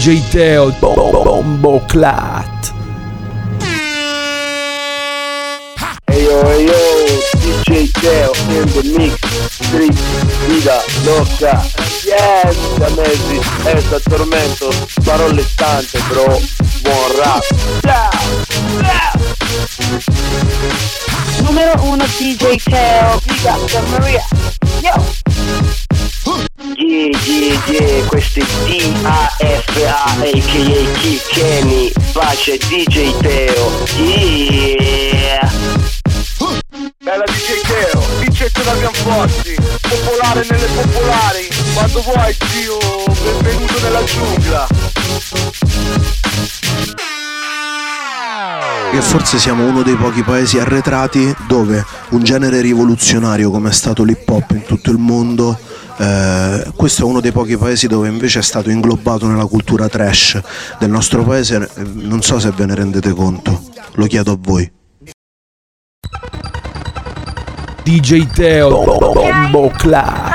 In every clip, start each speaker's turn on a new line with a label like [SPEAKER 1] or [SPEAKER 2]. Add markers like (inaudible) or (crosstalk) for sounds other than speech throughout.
[SPEAKER 1] DJ Teo Bombo Clat.
[SPEAKER 2] Hey yo, hey yo, DJ Teo in the mix, street, vida loca, yes, Amazing, esta tormento, parole tante bro, buon rap, yeah, yeah.
[SPEAKER 3] Numero 1 DJ Teo, Vida da Maria. Yo!
[SPEAKER 2] Yeah, yeah, yeah, questo è D-A-F-A, a.k.a. Kid Kenny, pace DJ Teo, yeah! Bella DJ Teo, DJ da Bianforti, popolare nelle popolari, quando vuoi zio, benvenuto nella giungla.
[SPEAKER 4] E forse siamo uno dei pochi paesi arretrati dove un genere rivoluzionario come è stato l'hip hop in tutto il mondo, eh, questo è uno dei pochi paesi dove invece è stato inglobato nella cultura trash del nostro paese, non so se ve ne rendete conto, lo chiedo a voi.
[SPEAKER 1] DJ Teo Bombo Clat.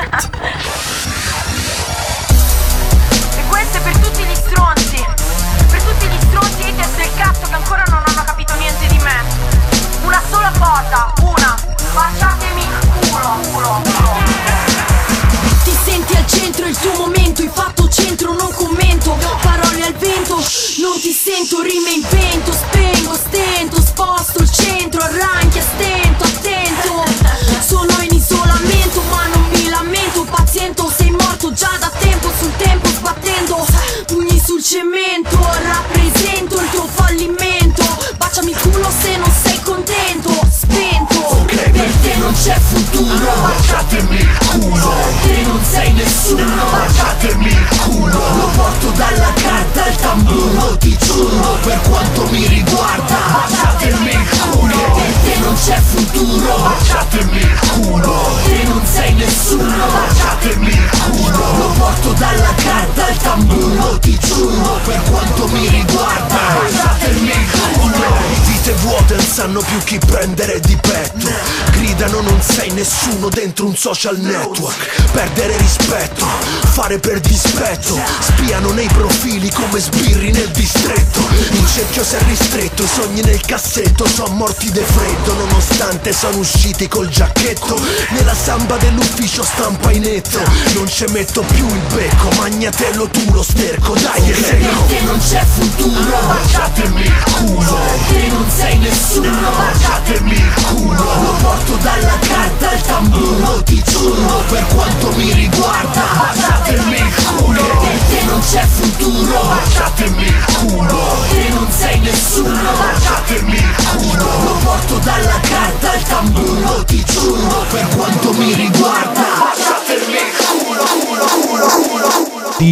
[SPEAKER 5] Nessuno
[SPEAKER 6] dentro un social network. Perdere rispetto, fare per dispetto. Spiano nei profili come sbirri nel distretto. Il cerchio si è ristretto, i sogni nel cassetto. Sono morti de freddo nonostante sono usciti col giacchetto. Nella samba dell'ufficio stampa in netto. Non ci metto più il becco, magnatello tu lo sterco. Dai
[SPEAKER 5] Per
[SPEAKER 6] secco
[SPEAKER 5] te non c'è futuro, baciatemi il culo. Te non sei nessuno, baciatemi il culo. Lo porto dalla carta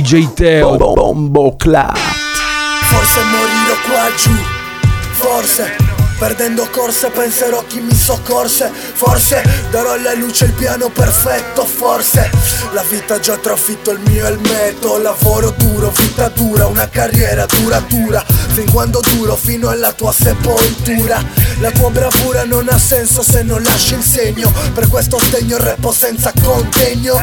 [SPEAKER 1] DJ Teo. Bombo Clat.
[SPEAKER 7] Forse morirò qua giù, forse Perdendo corse penserò a chi mi soccorse. Forse darò alla luce il piano perfetto. Forse la vita ha già trafitto il mio elmetto. Lavoro duro, vita dura, una carriera duratura Fin quando duro, fino alla tua sepoltura. La tua bravura non ha senso se non lasci il segno. Per questo stegno il repo senza contegno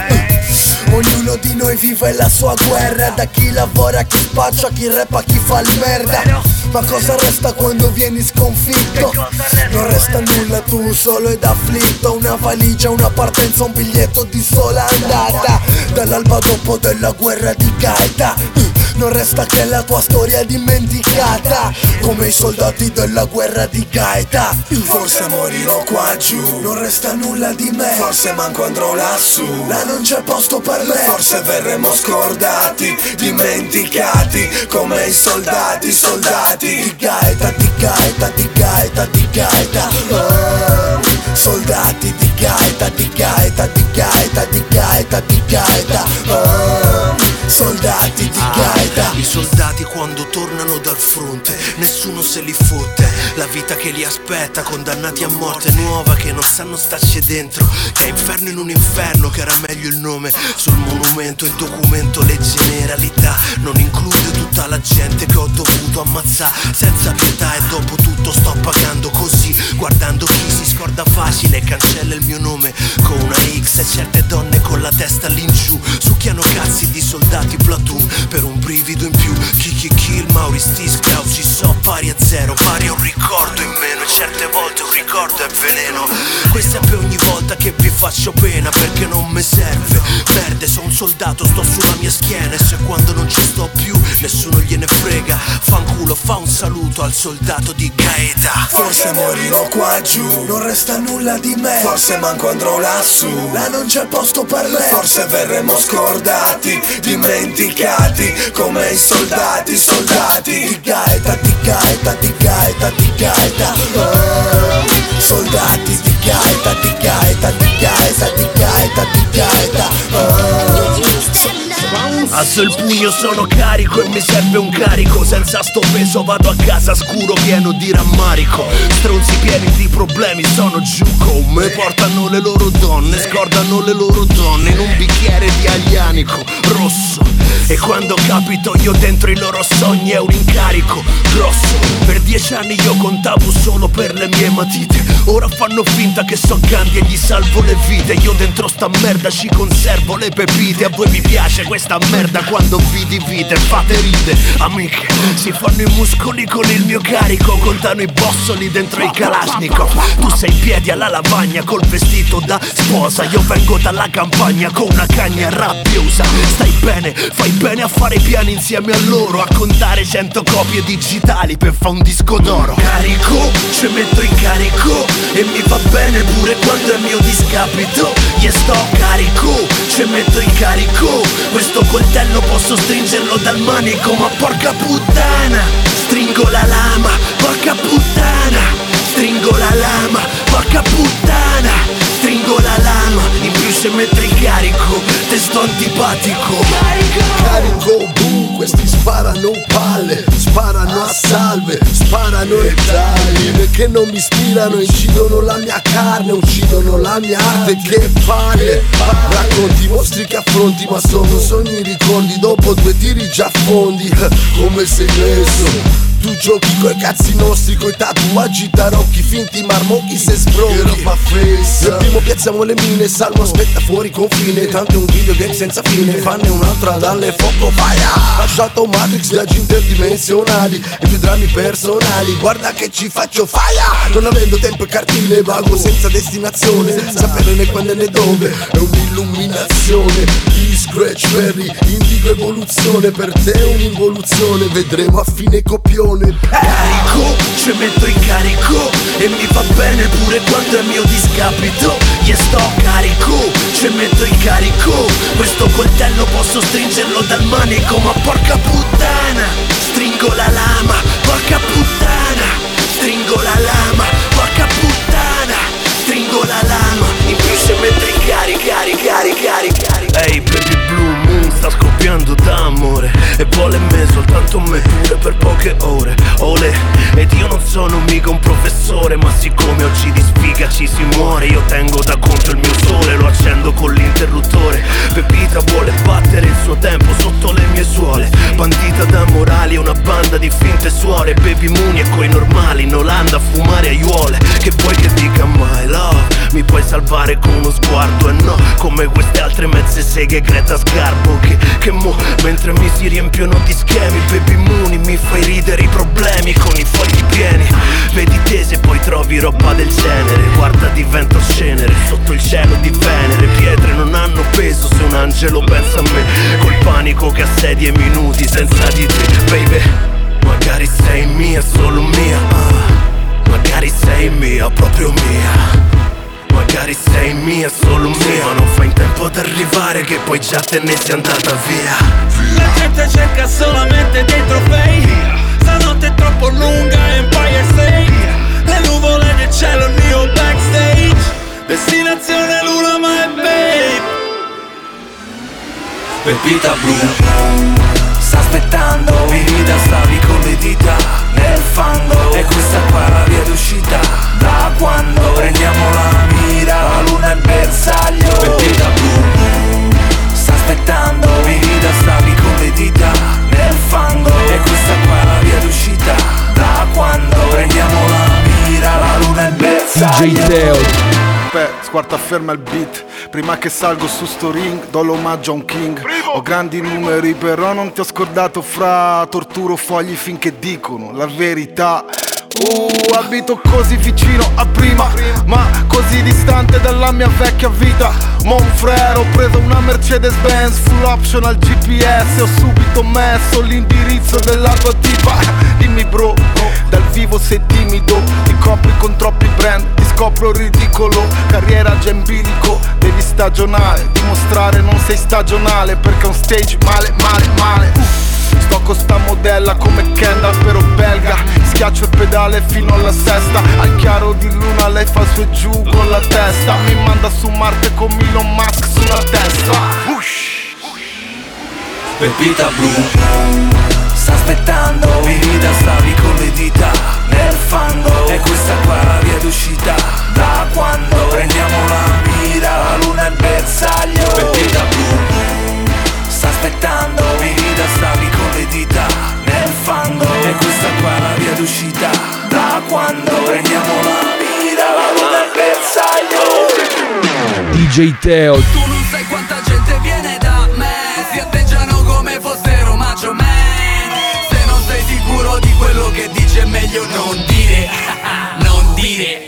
[SPEAKER 7] Ognuno di noi vive la sua guerra. Da chi lavora, a chi spaccia, chi repa, a chi fa il merda. Ma cosa resta quando vieni sconfitto? Non resta nulla, tu solo ed afflitto. Una valigia, una partenza, un biglietto di sola andata. Dall'alba dopo della guerra di Gaeta non resta che la tua storia dimenticata Come i soldati della guerra di Gaeta. Forse morirò qua giù. Non resta nulla di me. Forse manco andrò lassù. Là non c'è posto per me. Forse verremo scordati Dimenticati Come i soldati, soldati Di Gaeta, di Gaeta, di Gaeta, di Gaeta. Oh, Soldati di Gaeta, di Gaeta, di Gaeta, di Gaeta, di Gaeta. Oh, Soldati di Gaeta
[SPEAKER 6] I soldati quando tornano dal fronte Nessuno se li fotte La vita che li aspetta Condannati a morte nuova Che non sanno starci dentro Che è inferno in un inferno Che era meglio il nome. Sul monumento il documento Le generalità Non include tutta la gente che ho dovuto ammazzare. Senza pietà e dopo tutto sto pagando così Guardando chi si scorda facile Cancella il mio nome. Con una X e certe donne con la testa all'ingiù Succhiano cazzi di soldati platoon. Per un brivido in più Kiki kill, Mauri Stis, Ci so pari a zero Pari a un ricordo in meno E certe volte un ricordo è veleno. Questa è per ogni volta che vi faccio pena Perché non mi serve Verde, sono un soldato, sto sulla mia schiena E se quando non ci sto più Nessuno gliene frega. Fanculo, fa un saluto al soldato di Gaeta.
[SPEAKER 7] Forse morirò qua giù, non resta nulla di me. Forse manco andrò lassù, là non c'è posto per me. Forse verremo scordati, dimenticati Come i soldati, soldati Di Gaeta, di Gaeta, di Gaeta, di Gaeta oh, Soldati di Gaeta, di Gaeta, di Gaeta, di Gaeta, di Gaeta oh,
[SPEAKER 6] Alzo il pugno, sono carico e mi serve un carico. Senza sto peso vado a casa scuro pieno di rammarico. Stronzi pieni di problemi sono giù con me Portano le loro donne, scordano le loro donne In un bicchiere di aglianico rosso. E quando capito io dentro i loro sogni è un incarico grosso. Per dieci anni io contavo solo per le mie matite Ora fanno finta che so Gandhi e gli salvo le vite. Io dentro sta merda ci conservo le pepite. A voi vi piace questa merda quando vi divide? Fate ride, amiche. Si fanno i muscoli con il mio carico Contano i bossoli dentro i kalashnikov Tu sei in piedi alla lavagna col vestito da sposa. Io vengo dalla campagna con una cagna rabbiosa. Stai bene, fai bene a fare i piani insieme a loro. A contare cento copie digitali per fa un disco d'oro. Carico, ci metto in carico E mi va bene pure quando è mio discapito. Gli sto carico, ci metto in carico. Questo coltello posso stringerlo dal manico Ma porca puttana, stringo la lama Porca puttana. Stringo la lama, porca puttana. Stringo la lama, in più se metto in carico Te sto antipatico
[SPEAKER 7] Carico, boom, questi sparano palle Sparano a salve, sparano e tagli Perché non mi ispirano, incidono la mia carne Uccidono la mia arte, che palle. Racconti mostri che affronti Ma sono sogni ricordi Dopo due tiri già fondi (laughs) Come sei messo tu giochi coi cazzi nostri, coi tatuaggi tarocchi, finti marmocchi se sbronchi Nel primo piazziamo le mine, salmo aspetta fuori confine Tanto è un videogame senza fine, fanne un'altra dalle fuoco faia Lasciato Matrix, viaggi interdimensionali E più drammi personali, guarda che ci faccio faia Non avendo tempo e cartine, vago senza destinazione. Sapere né quando né dove, è un'illuminazione scratch berry, indigo evoluzione Per te è un'involuzione, vedremo a fine copione.
[SPEAKER 6] Carico, ci metto in carico E mi va bene pure quando è mio discapito. Gli sto carico, ci metto in carico Questo coltello posso stringerlo dal manico Ma porca puttana, stringo la lama Porca puttana, stringo la lama Porca puttana, stringo la lama Hey, baby blue sta scoppiando d'amore E vuole me, soltanto me, pure per poche ore. Ole, ed io non sono mica un professore Ma siccome oggi di sfiga ci si muore Io tengo da conto il mio sole, lo accendo con l'interruttore. Pepita vuole battere il suo tempo sotto le mie suole. Bandita da morali una banda di finte suore. Baby Mooney e coi normali in Olanda a fumare aiuole. Che vuoi che dica my love Mi puoi salvare con uno sguardo? E no Come queste altre mezze seghe Greta Sgarbo Che, che mo mentre mi si riempiono di schemi Baby Mooney mi fai ridere i problemi con i fogli pieni. Vedi te se poi trovi roba del genere. Guarda divento cenere sotto il cielo di Venere. Pietre non hanno peso se un angelo pensa a me. Col panico che assedia i minuti senza di te. Baby Magari sei mia, solo mia. Ah. Magari sei mia, proprio mia Magari sei mia, solo mia. Ma non fa in tempo ad arrivare che poi già te ne sei andata via.
[SPEAKER 8] La gente cerca solamente dei trofei. Stanotte è troppo lunga Empire State Le nuvole del cielo, il mio backstage. Destinazione Luna, my babe.
[SPEAKER 9] Pepita blu. Sta aspettando Vivida stavi con le dita Nel fango. E questa qua è la via d'uscita. Da quando prendiamo la mira La luna è bersaglio. Pepita blu Sta aspettando Vivida stavi con le dita Nel fango. E questa qua è la via d'uscita. Da quando prendiamo la mira La luna è bersaglio.
[SPEAKER 1] DJ Teo
[SPEAKER 10] squarta ferma il beat. Prima che salgo su sto ring do l'omaggio a un king. Ho grandi numeri però non ti ho scordato fra Torturo fogli finché dicono la verità Uh, abito così vicino a prima Ma così distante dalla mia vecchia vita. Monfrere, ho preso una Mercedes Benz Full option al GPS Ho subito messo l'indirizzo della tua tipa. Dimmi bro, dal vivo sei timido Ti copri con troppi brand Ti scopro ridicolo. Carriera già in bilico Devi stagionare Dimostrare non sei stagionale Perché un stage male, male, male. Uh. Sto con sta modella come Kendall però belga. Schiaccio il pedale fino alla sesta. Al chiaro di luna lei fa su e giù con la testa. Mi manda su Marte con Elon Musk sulla testa.
[SPEAKER 11] Pepita blu. Sta aspettando Vita stavi con le dita. Nel fango E questa qua è la via d'uscita. Da quando prendiamo la mira La luna è bersaglio. Pepita
[SPEAKER 1] DJ Teo,
[SPEAKER 11] tu non sai quanta gente viene da me. Si atteggiano come fossero macho man Se non sei sicuro di quello che dice è meglio non dire. (laughs) Non dire.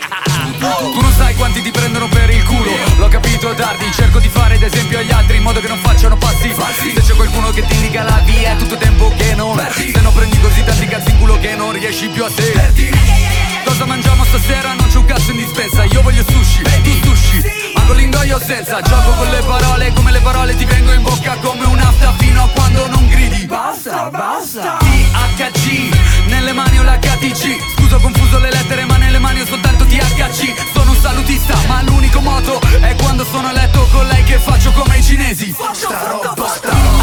[SPEAKER 11] Tu non sai quanti ti prendono per il culo. L'ho capito tardi, cerco di fare d'esempio agli altri In modo che non facciano passi. Se c'è qualcuno che ti indica la via È tutto tempo che non Se non prendi così tanti cazzi in culo che non riesci più a te Cosa mangiamo stasera? Non c'è un cazzo in dispensa Io voglio sushi, tu sushi. Ma con l'ingoio senza Gioco con le parole Come le parole ti vengo in bocca come un'afta Fino a quando non gridi. Basta, basta. THC Nelle mani ho Scuso ho confuso le lettere ma nelle mani ho soltanto THC Sono un salutista ma l'unico moto È quando sono a letto con lei che faccio come i cinesi.
[SPEAKER 6] Sta roba sta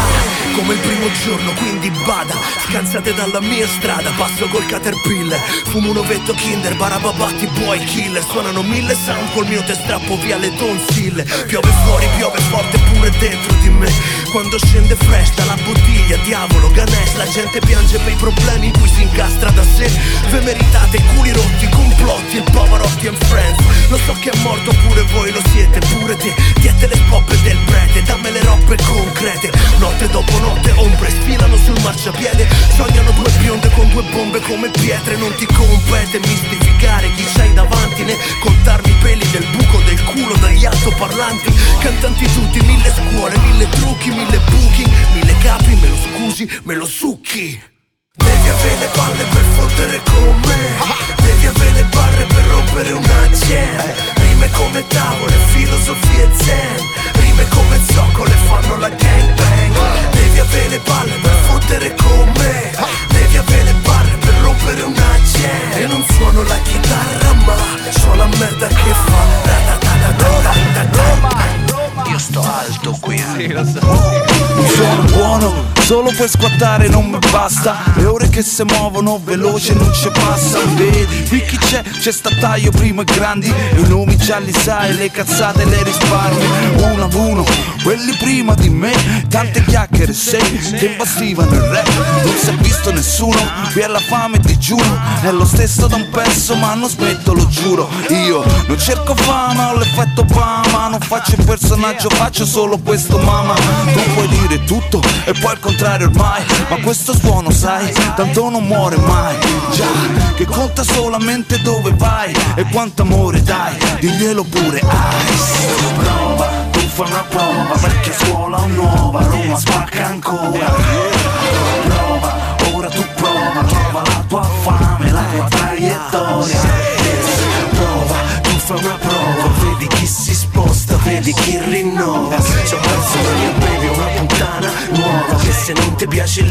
[SPEAKER 6] come il primo giorno, quindi bada. Scansate dalla mia strada, passo col caterpillar. Fumo un ovetto kinder, barababatti boy killer. Suonano mille sound col mio te strappo via le tonsille Piove fuori, piove forte pure dentro di me. Quando scende fresh dalla bottiglia, diavolo, Ganesh La gente piange per i problemi in cui si incastra da sé. Ve meritate culi rotti, complotti, il Pavarotti and Friends. Lo so che è morto pure voi, lo siete pure te. Diete le poppe del prete, dammi le robe concrete. Notte dopo notte ombre sfilano sul marciapiede Sognano due bionde con due bombe come pietre. Non ti compete mistificare chi c'hai davanti Né contarmi i peli del buco del culo dagli altoparlanti. Cantanti tutti, mille scuole, mille trucchi, mille booking Mille capi, me lo scusi, me lo succhi. Devi avere le palle per fottere con me. Devi avere le barre per rompere una jam Rime come tavole, filosofie zen. Rime come zoccole fanno la gangbang Devi avere le palle per fottere con me. Devi avere le barre per rompere una jam E non suono la chitarra ma so la merda che fa sto alto qui.
[SPEAKER 11] Non sono buono Solo per squattare non mi basta. Le ore che si muovono veloce non ci passa Vedi, qui chi c'è? C'è sta taglio primo e grandi. E i nomi già li sai, le cazzate le risparmi. Uno ad uno, quelli prima di me. Tante chiacchiere sei che imbastivano il rap Non si è visto nessuno, qui è la fame ti giuro È lo stesso da un pezzo ma non smetto lo giuro. Io non cerco fama, ho l'effetto Obama Non faccio il personaggio, faccio solo questo mama Tu puoi dire tutto e poi al contrario ormai. Ma questo suono sai, tanto non muore mai. Già, che conta solamente dove vai E quanto amore dai, diglielo pure Ice Prova, tu fai una prova Perché scuola nuova, Roma spacca ancora. Prova, ora tu prova Trova la tua fame, la tua traiettoria. Prova, tu fai una prova Vedi chi si sposta, vedi chi rinnova. Ci ho perso la mia baby, una puttana nuova Che se non ti piace il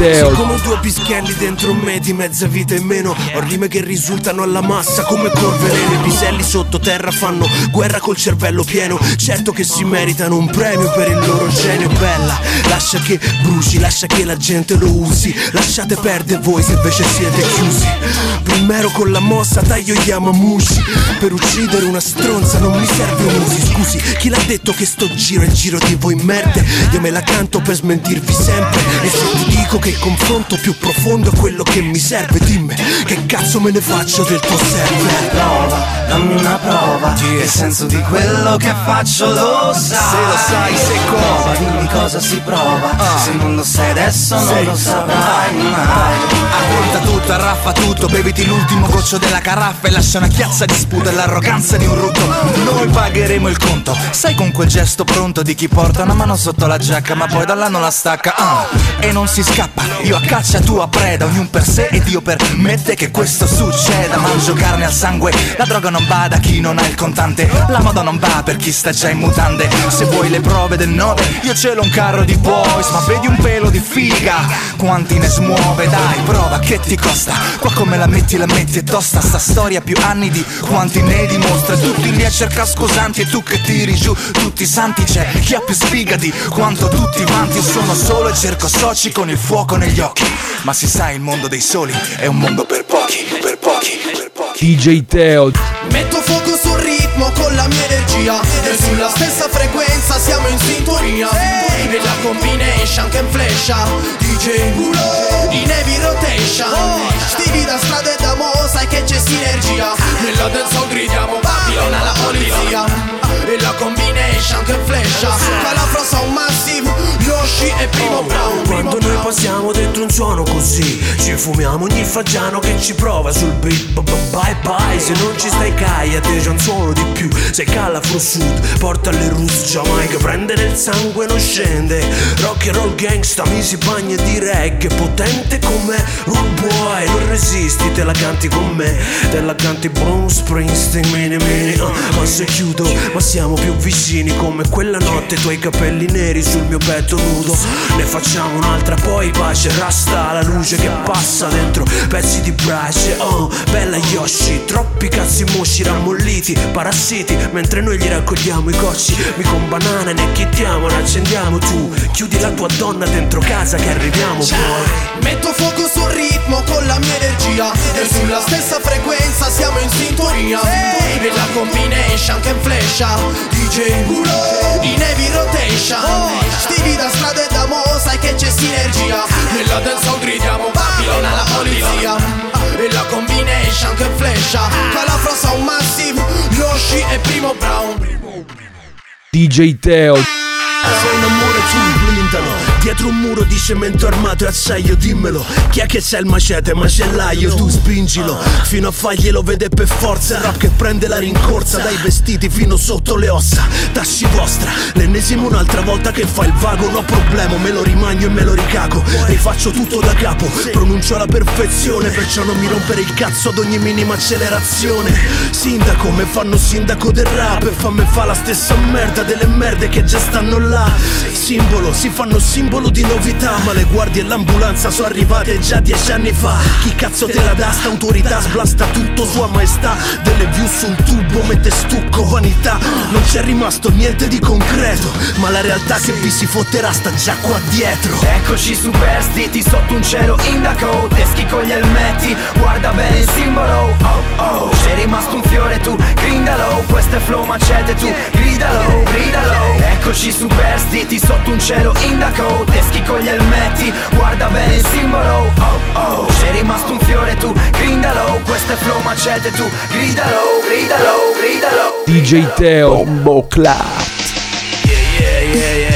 [SPEAKER 6] Sono come due pischelli dentro me di mezza vita in meno. Ho rime che risultano alla massa come polverine Piselli sottoterra fanno guerra col cervello pieno. Certo che si meritano un premio per il loro genio Bella, lascia che bruci, lascia che la gente lo usi. Lasciate perdere voi se invece siete chiusi. Primero con la mossa taglio gli amamushi. Per uccidere una stronza non mi serve un usi. Scusi, chi l'ha detto che sto giro è il giro di voi merde? Io me la canto per smentirvi sempre. E se ti dico che che il confronto più profondo è quello che mi serve. Dimmi, che cazzo me ne faccio del tuo server
[SPEAKER 9] Prova, dammi una prova. Che senso di quello che faccio lo sai.
[SPEAKER 6] Se lo sai, sei
[SPEAKER 9] Prova, dimmi cosa si prova. Se non lo sai adesso non
[SPEAKER 6] Sì.
[SPEAKER 9] lo saprai mai.
[SPEAKER 11] Affronta tutto, arraffa tutto, beviti l'ultimo goccio della caraffa e lascia una chiazza di sputo e l'arroganza di un rutto. Noi pagheremo il conto, sai con quel gesto pronto di chi porta una mano sotto la giacca ma poi dalla non la stacca. ah, e non si scappa, io a caccia, tu a preda, ognuno per sé e Dio permette che questo succeda. Mangio carne al sangue, la droga non va da chi non ha il contante, la moda non va per chi sta già in mutande. Se vuoi le prove del 9, io ce l'ho un carro di boys, ma vedi un pelo di figa, quanti ne smuove, dai, prova che ti costa. Qua come la metti, la metti è tosta, sta storia più anni di quanti ne dimostra. Tutti lì a cercare scusanti e tu che tiri giù tutti i santi, c'è chi ha più sfiga di quanto tutti. Io sono solo e cerco soci con il fuoco negli occhi. Ma si sa, il mondo dei soli è un mondo per pochi, per pochi, per pochi.
[SPEAKER 1] DJ Teo,
[SPEAKER 12] Metto fuoco sul ritmo con la mia energia. E sulla stessa frequenza siamo in sintonia. E la combination che inflescia. DJ in heavy rotation. Stili da strada e da mo sai che c'è sinergia. Nella dance gridiamo Babylon alla polizia E la combination che inflescia. Calafro sound massive Yoshi e Primo Brown Primo
[SPEAKER 6] Quando noi passiamo dentro un suono così Ci fumiamo ogni fagiano che ci prova sul beat Bye bye, se non ci stai cai a te c'è un suono di più. Sei calafro sud, porta le roots Jamaica Prende nel sangue non scende. Rock and roll gangsta, mi si bagna di reggae Potente come Root Boy. Non resisti, te la canti con me Te la canti Bruce Springsteen, mini mini. Uh, Ma se chiudo, ma siamo più vicini Come quella notte, i tuoi capelli neri sul mio petto nudo. Ne facciamo un'altra poi pace Rasta la luce che passa dentro Pezzi di brace, oh Bella Yoshi, troppi cazzi mosci rammolliti Parassiti, mentre noi gli raccogliamo i cocci Mi con banane ne chittiamo, ne accendiamo tu Chiudi la tua donna dentro casa che arriviamo poi
[SPEAKER 12] Metto fuoco sul ritmo con la mia energia E sulla stessa frequenza siamo in sintonia. E la combination che inflescia DJ in heavy rotation. Stili da strada e da mo sai che c'è sinergia. Nella sound gridiamo Babylon alla polizia. E la combination che inflescia Calafro sound massive Yoshi e Primo Brown.
[SPEAKER 1] DJ Teo,
[SPEAKER 6] un amore tu blindalo Dietro un muro di cemento armato e acciaio dimmelo. Chi è che c'è il macete macellaio Tu spingilo. Fino a farglielo vede per forza. Rap che prende la rincorsa Dai vestiti fino sotto le ossa. Tasci vostra L'ennesimo un'altra volta che fa il vago No problema me lo rimagno e me lo ricago. Rifaccio tutto da capo Pronuncio la perfezione Perciò non mi rompere il cazzo ad ogni minima accelerazione. Sindaco me fanno sindaco del rap E fammi fa la stessa merda delle merde che già stanno là. Simbolo, si fanno simbolo di novità Ma le guardie e l'ambulanza sono arrivate già dieci anni fa. Chi cazzo te la dà sta autorità Sblasta tutto sua maestà. Delle view su un tubo mette stucco vanità. Non c'è rimasto niente di concreto Ma la realtà che vi si fotterà sta già qua dietro.
[SPEAKER 9] Eccoci superstiti sotto un cielo indaco Teschi con gli elmetti, guarda bene il simbolo Oh oh, c'è rimasto un fiore tu, grindalo. Questo è flow macete tu, gridalo, gridalo. Eccoci superstiti sotto un cielo indaco Teschi con gli elmetti, guarda bene il simbolo Oh oh, c'è rimasto un fiore tu, grindalo. Questo è flow macete tu, gridalo, gridalo, gridalo.
[SPEAKER 1] DJ Teo, Bombo Clat.
[SPEAKER 6] Yeah yeah yeah yeah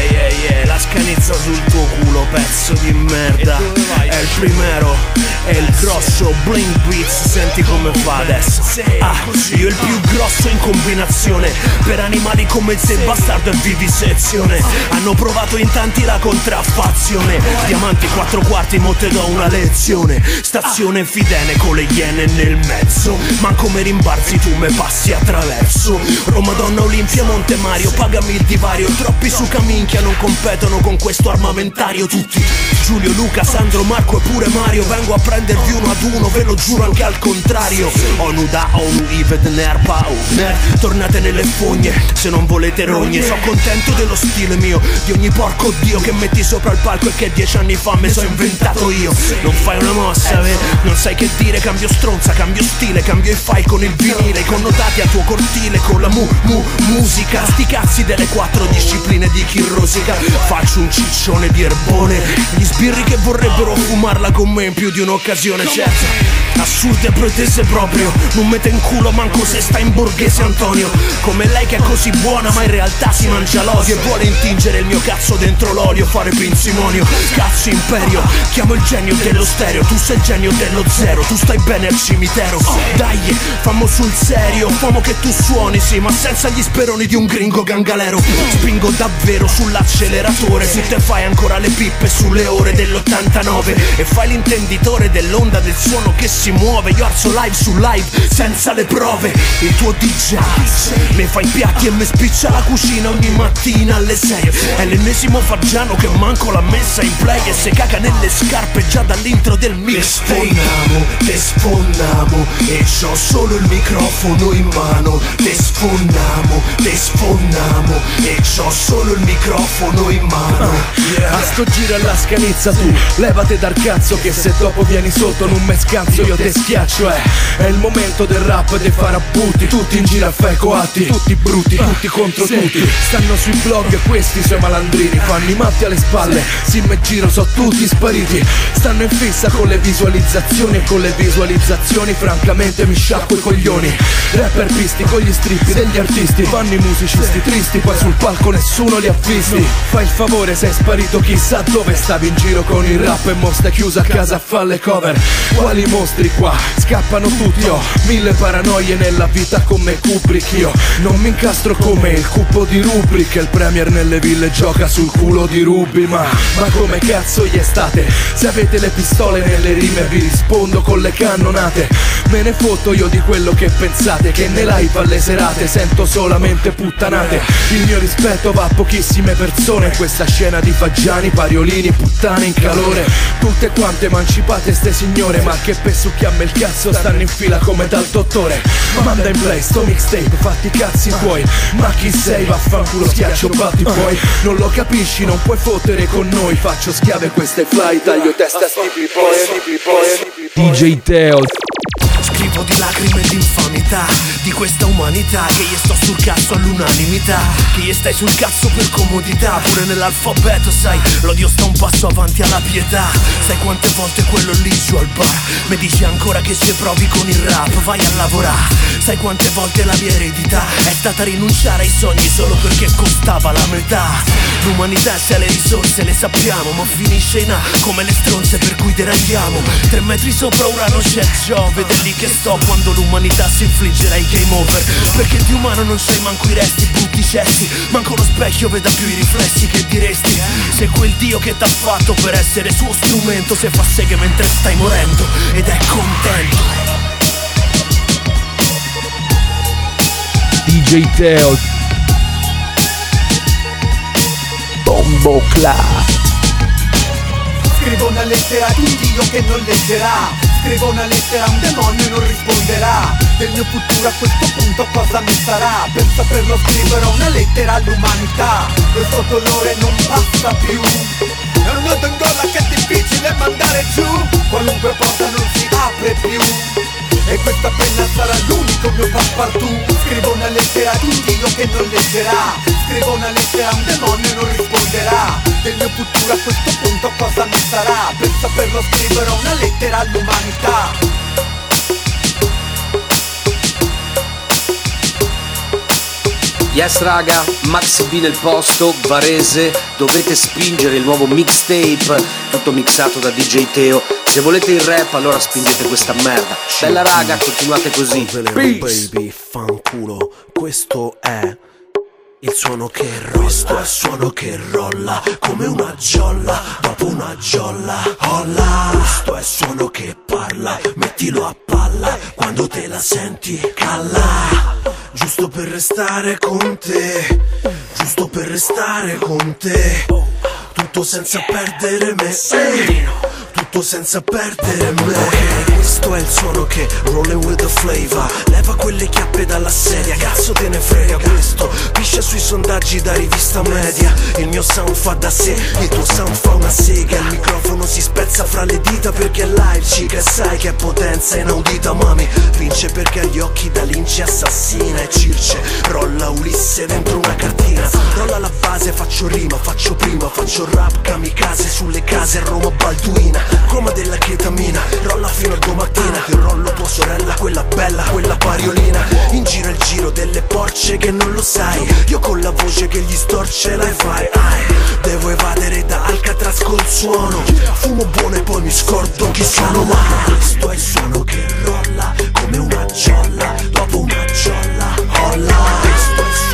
[SPEAKER 6] scanizza sul tuo culo pezzo di merda. È il primero È il grosso Blink Beats Senti come fa adesso. Ah, io il più grosso in combinazione Per animali come il se bastardo e vivisezione Hanno provato in tanti la contraffazione. Diamanti quattro quarti mo te do una lezione. Stazione Fidene con le iene nel mezzo. Ma come rimbarzi tu me passi attraverso. Roma Donna Olimpia Monte Mario Pagami il divario. Troppi su caminchia non competono con questo armamentario Tutti. Giulio, Luca, Sandro, Marco e pure Mario Vengo a prendervi uno ad uno Ve lo giuro anche al contrario. Onu da onu Ivet Nerpa Nerd Tornate nelle fogne Se non volete rogne. Sono contento dello stile mio Di ogni porco dio che metti sopra il palco E che dieci anni fa me so inventato io. Non fai una mossa, ve? Non sai che dire Cambio stronza, cambio stile Cambio i file con il vinile connotati al tuo cortile Con la mu, mu, musica. Sti cazzi delle quattro discipline di chi rosica. Faccio su un ciccione di erbone. Gli sbirri che vorrebbero fumarla con me in più di un'occasione certo. Assurde pretese proprio. Non mette in culo manco se sta in borghese Antonio. Come lei che è così buona ma in realtà si mangia l'odio E vuole intingere il mio cazzo dentro l'olio Fare pinzimonio. Cazzo imperio Chiamo il genio dello stereo. Tu sei il genio dello zero Tu stai bene al cimitero. Dai, fammo sul serio Famo che tu suoni sì Ma senza gli speroni di un gringo gangalero. Spingo davvero sull'acceleratore Se te fai ancora le pippe sulle ore dell'89 E fai l'intenditore dell'onda del suono che si muove. Io alzo live su live senza le prove. Il tuo DJ Mi fa i piatti e mi spiccia la cucina ogni mattina alle 6 È l'ennesimo fagiano che manco l'ha messa in play E se caga nelle scarpe già dall'intro del mixtape Te sfonnamo E c'ho solo il microfono in mano. Te sfonnamo, te sfonnamo E c'ho solo il microfono in mano
[SPEAKER 1] A sto giro alla scanizza tu Levate dal cazzo che se dopo vieni sotto non me scanzo io te schiaccio eh. È il momento del rap dei farabutti Tutti in giro a fai coatti Tutti brutti, tutti contro tutti. Stanno sui blog e questi suoi malandrini Fanno i matti alle spalle Si me giro so tutti spariti. Stanno in fissa con le visualizzazioni E con le visualizzazioni francamente mi sciacquo i coglioni. Rapper pisti con gli strippi degli artisti Fanno i musicisti tristi Poi sul palco nessuno li ha visti. Fai il favore sei sparito chissà dove. Stavi in giro con il rap e mo stai chiuso a casa a fare le cover. Quali mostri qua? Scappano tutti Ho mille paranoie nella vita come Kubrick Io. Non mi incastro come il cupo di Rubrik. Il premier nelle ville gioca sul culo di Ruby Ma, ma come cazzo gli state? Se avete le pistole nelle rime vi rispondo con le cannonate. Me ne fotto io di quello che pensate Che ne live alle serate sento solamente puttanate. Il mio rispetto va a pochissime persone In questa scena di fagiani, pariolini, puttane in calore. Tutte quante emancipate ste signore Ma che per succhiarmi il cazzo stanno in fila come dal dottore. Manda in play sto mixtape, fatti i cazzi tuoi. Ma chi sei? Vaffanculo schiaccio batti poi Non lo capisci, non puoi fottere con noi. Faccio schiave queste fly, taglio testa sti poi DJ Teo.
[SPEAKER 6] Scrivo di lacrime e infamità Di questa umanità Che gli sto sul cazzo all'unanimità Che gli stai sul cazzo per comodità Pure nell'alfabeto sai L'odio sta un passo avanti alla pietà Sai quante volte quello lì giù al bar Mi dici ancora che se provi con il rap Vai a lavorare Sai quante volte la mia eredità È stata rinunciare ai sogni Solo perché costava la metà. L'umanità se le risorse le sappiamo Ma finisce in A come le stronze per cui deragliamo. Tre metri sopra Urano c'è Giove Ed è lì che sto quando l'umanità si infliggerà i game over. Perché di umano non sai manco i resti Brutti cessi Manco lo specchio veda più i riflessi che diresti Se quel Dio che t'ha fatto per essere suo strumento Se fa seghe mentre stai morendo Ed è contento.
[SPEAKER 1] DJ Teo. Bombo Club
[SPEAKER 13] Scrivo una lettera ad un Dio che non leggerà Scrivo una lettera a un demonio e non risponderà. Del mio futuro a questo punto cosa mi sarà? Per saperlo scriverò una lettera all'umanità. Questo dolore non passa più. È un nodo in gola che è difficile mandare giù. Qualunque porta non si apre più. E questa penna sarà l'unico mio passepartout Scrivo una lettera ad un Dio che non leggerà Scrivo una lettera a un demonio e non risponderà Del mio futuro a questo punto cosa mi sarà Per saperlo scriverò una lettera all'umanità
[SPEAKER 14] Yes raga, Max B nel posto, Varese, dovete spingere il nuovo mixtape, tutto mixato da DJ Teo. Se volete il rap allora spingete questa merda. Bella raga, continuate così.
[SPEAKER 4] baby, fanculo, questo è il suono che rosta, il suono che rolla come una giolla dopo una giolla. Olla, questo è il suono che parla, mettilo a palla quando te la senti calla. Giusto per restare con te, giusto per restare con te. Tutto senza perdere me. Tutto senza perdere me. Questo è il suono che rollin' with the flavor. Leva quelle chiappe dalla sedia, cazzo te ne frega questo. Piscia sui sondaggi da rivista media. Il mio sound fa da sé, il tuo sound fa una sega. Il microfono si spezza fra le dita perché è live, chica. E sai che potenza inaudita, mami. Vince perché ha gli occhi da lince assassina e Circe. Rolla Ulisse dentro una cartina. Rolla la base, faccio
[SPEAKER 15] rima, faccio prima, faccio rap kamikaze sulle case Roma Balduina Coma della chetamina, rolla fino a domattina. Rollo tua sorella, quella bella, quella pariolina. In giro il giro delle porce che non lo sai. Io con la voce che gli storce la fai. Ai. Devo evadere da Alcatraz col suono. Fumo buono e poi mi scordo chi sono Ma questo è il suono che rolla come una giolla. Dopo una giolla, holla. Questo è il suono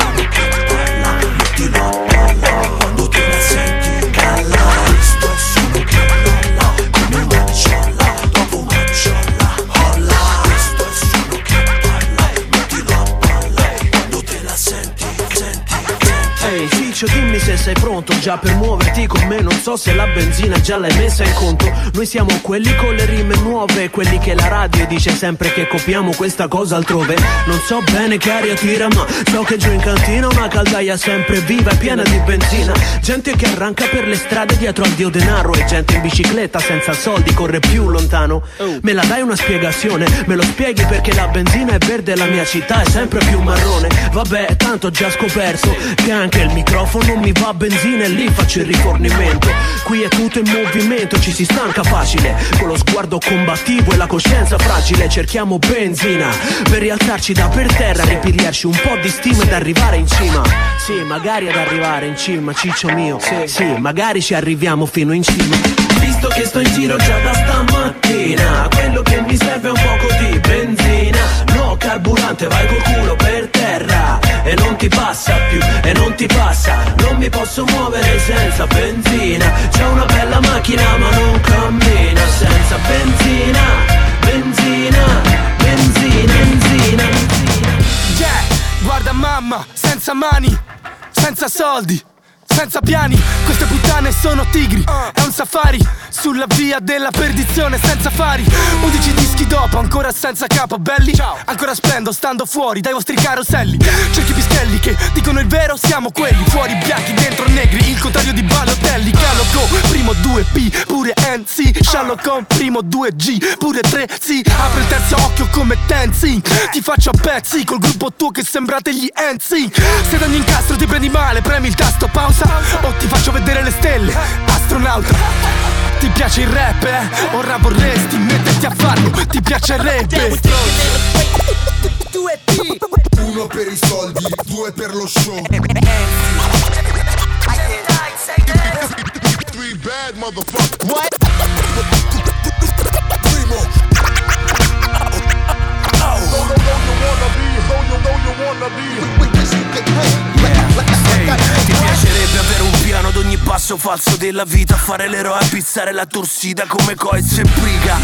[SPEAKER 6] Ciccio dimmi se sei pronto già per muoverti con me. Non so se la benzina già l'hai messa in conto. Noi siamo quelli con le rime nuove Quelli che la radio dice sempre che copiamo questa cosa altrove. Non so bene che aria tira ma so che giù in cantina Una caldaia sempre viva e piena di benzina. Gente che arranca per le strade dietro al dio denaro E gente in bicicletta senza soldi corre più lontano. Me la dai una spiegazione? Me lo spieghi perché la benzina è verde e la mia città è sempre più marrone. Vabbè tanto ho già scoperto che anche il microfono mi va benzina e lì faccio il rifornimento. Qui è tutto in movimento, ci si stanca facile. Con lo sguardo combattivo e la coscienza fragile Cerchiamo benzina per rialzarci da per terra Ripigliarci un po' di stima ed arrivare in cima. Sì, magari ad arrivare in cima, ciccio mio. Sì, magari ci arriviamo fino in cima. Visto che sto in giro già da stamattina Quello che mi serve è un poco di benzina. No carburante, vai col culo per E non ti passa più, e non ti passa. Non mi posso muovere senza benzina. C'è una bella macchina ma non cammina Senza benzina, benzina, benzina, benzina.
[SPEAKER 16] Yeah, guarda mamma, senza mani, senza soldi, senza piani, queste puttane sono tigri, è un safari, sulla via della perdizione senza fari, 11 dischi dopo, ancora senza capo, belli, ancora splendo, stando fuori dai vostri caroselli, cerchi pischelli che dicono il vero, siamo quelli, fuori bianchi, dentro negri, il contrario di Balotelli, Caloco, primo 2P, pure NC, Shallow con primo 2G, pure 3 sì, apre il terzo occhio come Tenzing, ti faccio a pezzi col gruppo tuo che sembrate gli NC, se ad ogni incastro ti prendi male, premi il tasto pausa, o ti faccio vedere le stelle, astronauta. Ti piace il rap, eh? Ora vorresti metterti a farlo, ti piacerebbe
[SPEAKER 17] Uno per i soldi, due per lo show. Three bad motherfuckers. What? Primo.
[SPEAKER 18] Ti piacerebbe avere un piano ad ogni passo falso della vita. Fare l'eroe a pizzare la torsida come Coez e Briga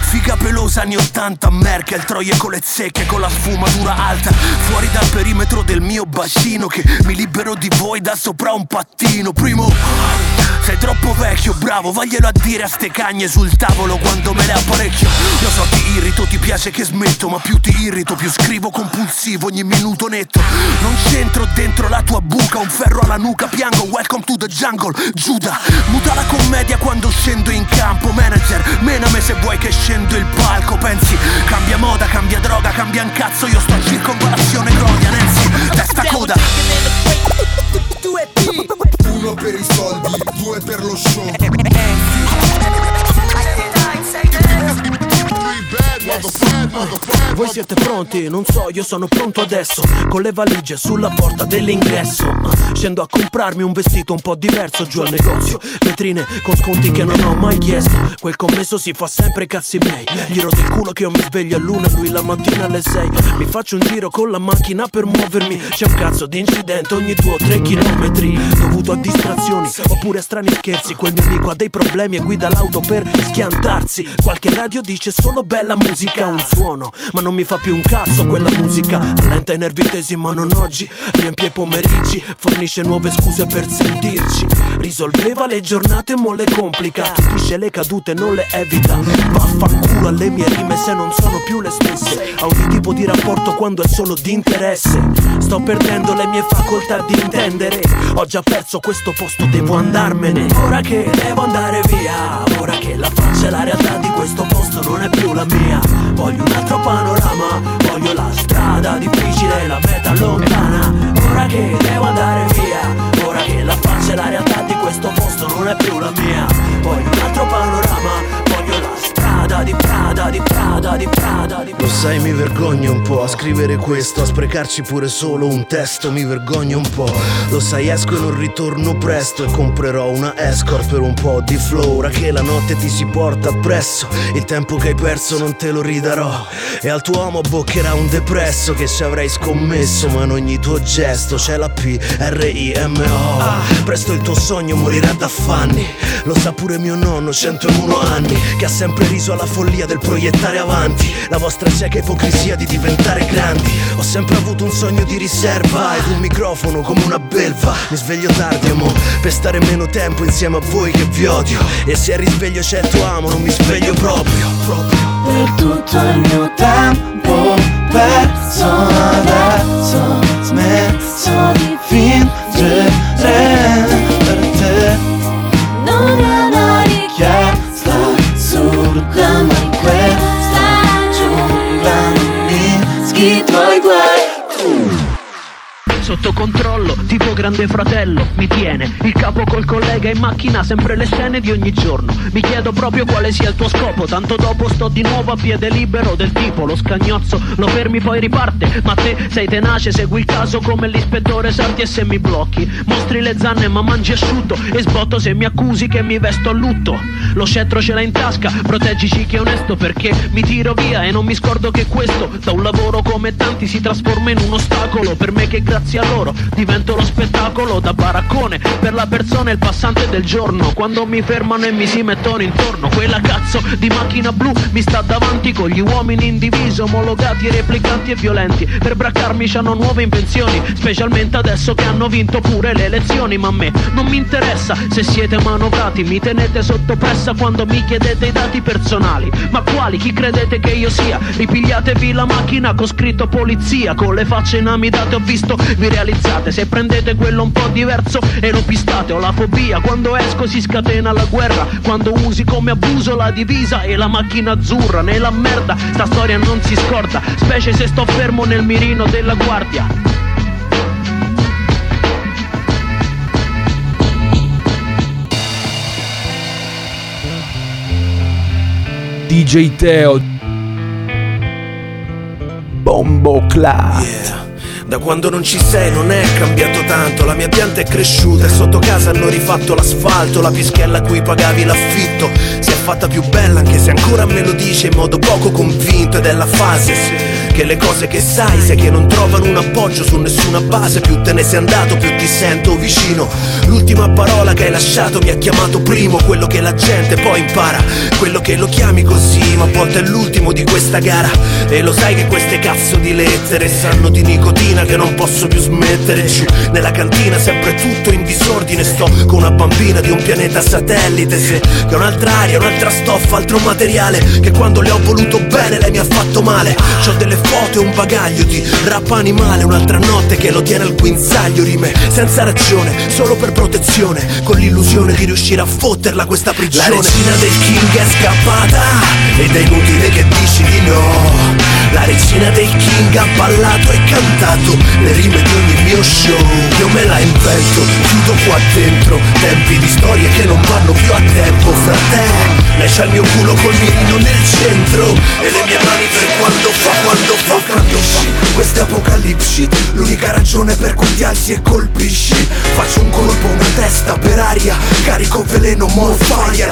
[SPEAKER 18] Figa pelosa anni 80 Merkel Troie con le zecche con la sfumatura alta. Fuori dal perimetro del mio bacino Che mi libero di voi da sopra un pattino. Primo sei troppo vecchio, bravo, vaglielo a dire a ste cagne sul tavolo quando me le apparecchio. Lo so ti irrito, ti piace che smetto, ma più ti irrito, più scrivo compulsivo ogni minuto netto. Non c'entro dentro la tua buca, un ferro alla nuca, piango, welcome to the jungle Giuda, muta la commedia quando scendo in campo Manager, mename se vuoi che scendo il palco Pensi, cambia moda, cambia droga, cambia un cazzo Io sto a circonvalazione Gloria, Nancy, testa coda
[SPEAKER 17] Uno per i soldi, due per lo show. (laughs)
[SPEAKER 6] Voi siete pronti? Non so, io sono pronto adesso. Con le valigie sulla porta dell'ingresso. Ah, Scendo a comprarmi un vestito un po' diverso giù al negozio. Vetrine con sconti che non ho mai chiesto. Quel commesso si fa sempre cazzi miei. Gli rodi il culo che io mi sveglio a luna Lui la mattina alle sei. Mi faccio un giro con la macchina per muovermi. C'è un cazzo di incidente ogni due o tre chilometri. Dovuto a distrazioni oppure a strani scherzi. Quel mio amico ha dei problemi e guida l'auto per schiantarsi. Qualche radio dice solo bella musica, un suono Ma non mi fa più un cazzo. Quella musica Lenta e nervitesima non oggi. Riempie i pomeriggi Fornisce nuove scuse per sentirci. Risolveva le giornate mo le complica. Capisce le cadute non le evita. Vaffanculo alle mie rime se non sono più le stesse. A ogni tipo di rapporto quando è solo di interesse. Sto perdendo le mie facoltà di intendere. Ho già perso questo posto, devo andarmene. Ora che devo andare via Ora che la faccia e la realtà di questo posto non è più la mia Voglio un altro panorama Voglio la strada difficile, la meta lontana. Ora che devo andare via Ora che la faccia e la realtà di questo posto non è più la mia. Voglio un altro panorama
[SPEAKER 4] vergogno un po' a scrivere questo, a sprecarci pure solo un testo, mi vergogno un po'. Lo sai, esco e non ritorno presto e comprerò una escort per un po' di flow. Ora che la notte ti si porta appresso, il tempo che hai perso non te lo ridarò. E al tuo uomo boccherà un depresso che ci avrei scommesso, ma in ogni tuo gesto c'è la P, R, I, M, O. Presto il tuo sogno morirà d'affanni, lo sa pure mio nonno, 101 anni, che ha sempre riso alla follia del proiettare avanti la vostra cieca ipocrisia di diventare grandi. Ho sempre avuto un sogno di riserva ed un microfono come una belva. Mi sveglio tardi, amo, per stare meno tempo insieme a voi che vi odio. E se risveglio tuo amo, non mi sveglio proprio, proprio.
[SPEAKER 9] Per tutto il mio tempo perso adesso smesso di fingere ma in questa giungla mi guai
[SPEAKER 19] Sotto controllo, tipo grande fratello, mi tiene il capo col collega in macchina, sempre le scene di ogni giorno. Mi chiedo proprio quale sia il tuo scopo, tanto dopo sto di nuovo a piede libero del tipo lo scagnozzo, lo fermi poi riparte, ma te sei tenace, segui il caso come l'ispettore salti e se mi blocchi, mostri le zanne ma mangi asciutto e sbotto se mi accusi che mi vesto a lutto. Lo scettro ce l'hai in tasca, proteggici che è onesto perché mi tiro via e non mi scordo che questo da un lavoro come tanti si trasforma in un ostacolo per me che grazie a loro divento lo spettacolo da baraccone. Per la persona il passante del giorno. Quando mi fermano e mi si mettono intorno quella cazzo di macchina blu mi sta davanti con gli uomini in diviso omologati replicanti e violenti. Per braccarmi c'hanno nuove invenzioni specialmente adesso che hanno vinto pure le elezioni. Ma a me non mi interessa se siete manovrati mi tenete sotto pressa quando mi chiedete i dati personali. Ma quali? Chi credete che io sia? Ripigliatevi la macchina con scritto polizia con le facce inamidate ho visto vi realizzate. Se prendete quello un po' diverso e lo pistate ho la fobia. Quando esco si scatena la guerra. Quando usi come abuso la divisa e la macchina azzurra nella merda sta storia non si scorda specie se sto fermo nel mirino della guardia.
[SPEAKER 20] DJ Teo.
[SPEAKER 6] Bombo Clat Da quando non ci sei non è cambiato tanto. La mia pianta è cresciuta e sotto casa hanno rifatto l'asfalto. La pischella a cui pagavi l'affitto Si è fatta più bella anche se ancora me lo dice in modo poco convinto. Ed è la fase che le cose che sai sai che non trovano un appoggio su nessuna base Più te ne sei andato più ti sento vicino. L'ultima parola che hai lasciato mi ha chiamato primo Quello che la gente poi impara Quello che lo chiami così ma a volte è l'ultimo di questa gara. E lo sai che queste cazzo di lettere sanno di nicotina che non posso più smettere. Giù nella cantina sempre tutto in disordine Sto con una bambina di un pianeta satellite Se che un'altra aria, un'altra stoffa, altro materiale Che quando le ho voluto bene lei mi ha fatto male. C'ho delle foto e un bagaglio di rap animale Un'altra notte che lo tiene al guinzaglio Rime senza ragione, solo per protezione Con l'illusione di riuscire a fotterla questa prigione. La regina del king è scappata Ed è inutile che dici di no. La regina del king ha ballato e cantato Le rime di ogni mio show. Io me la invento, chiudo qua dentro. Tempi di storie che non vanno più a tempo Frate, lei c'ha il mio culo col mirino nel centro E le mie mani per quando fa, quando fa, quando fa Questa apocalipsi L'unica ragione per cui ti alzi e colpisci. Faccio un colpo, una testa per aria Carico veleno, more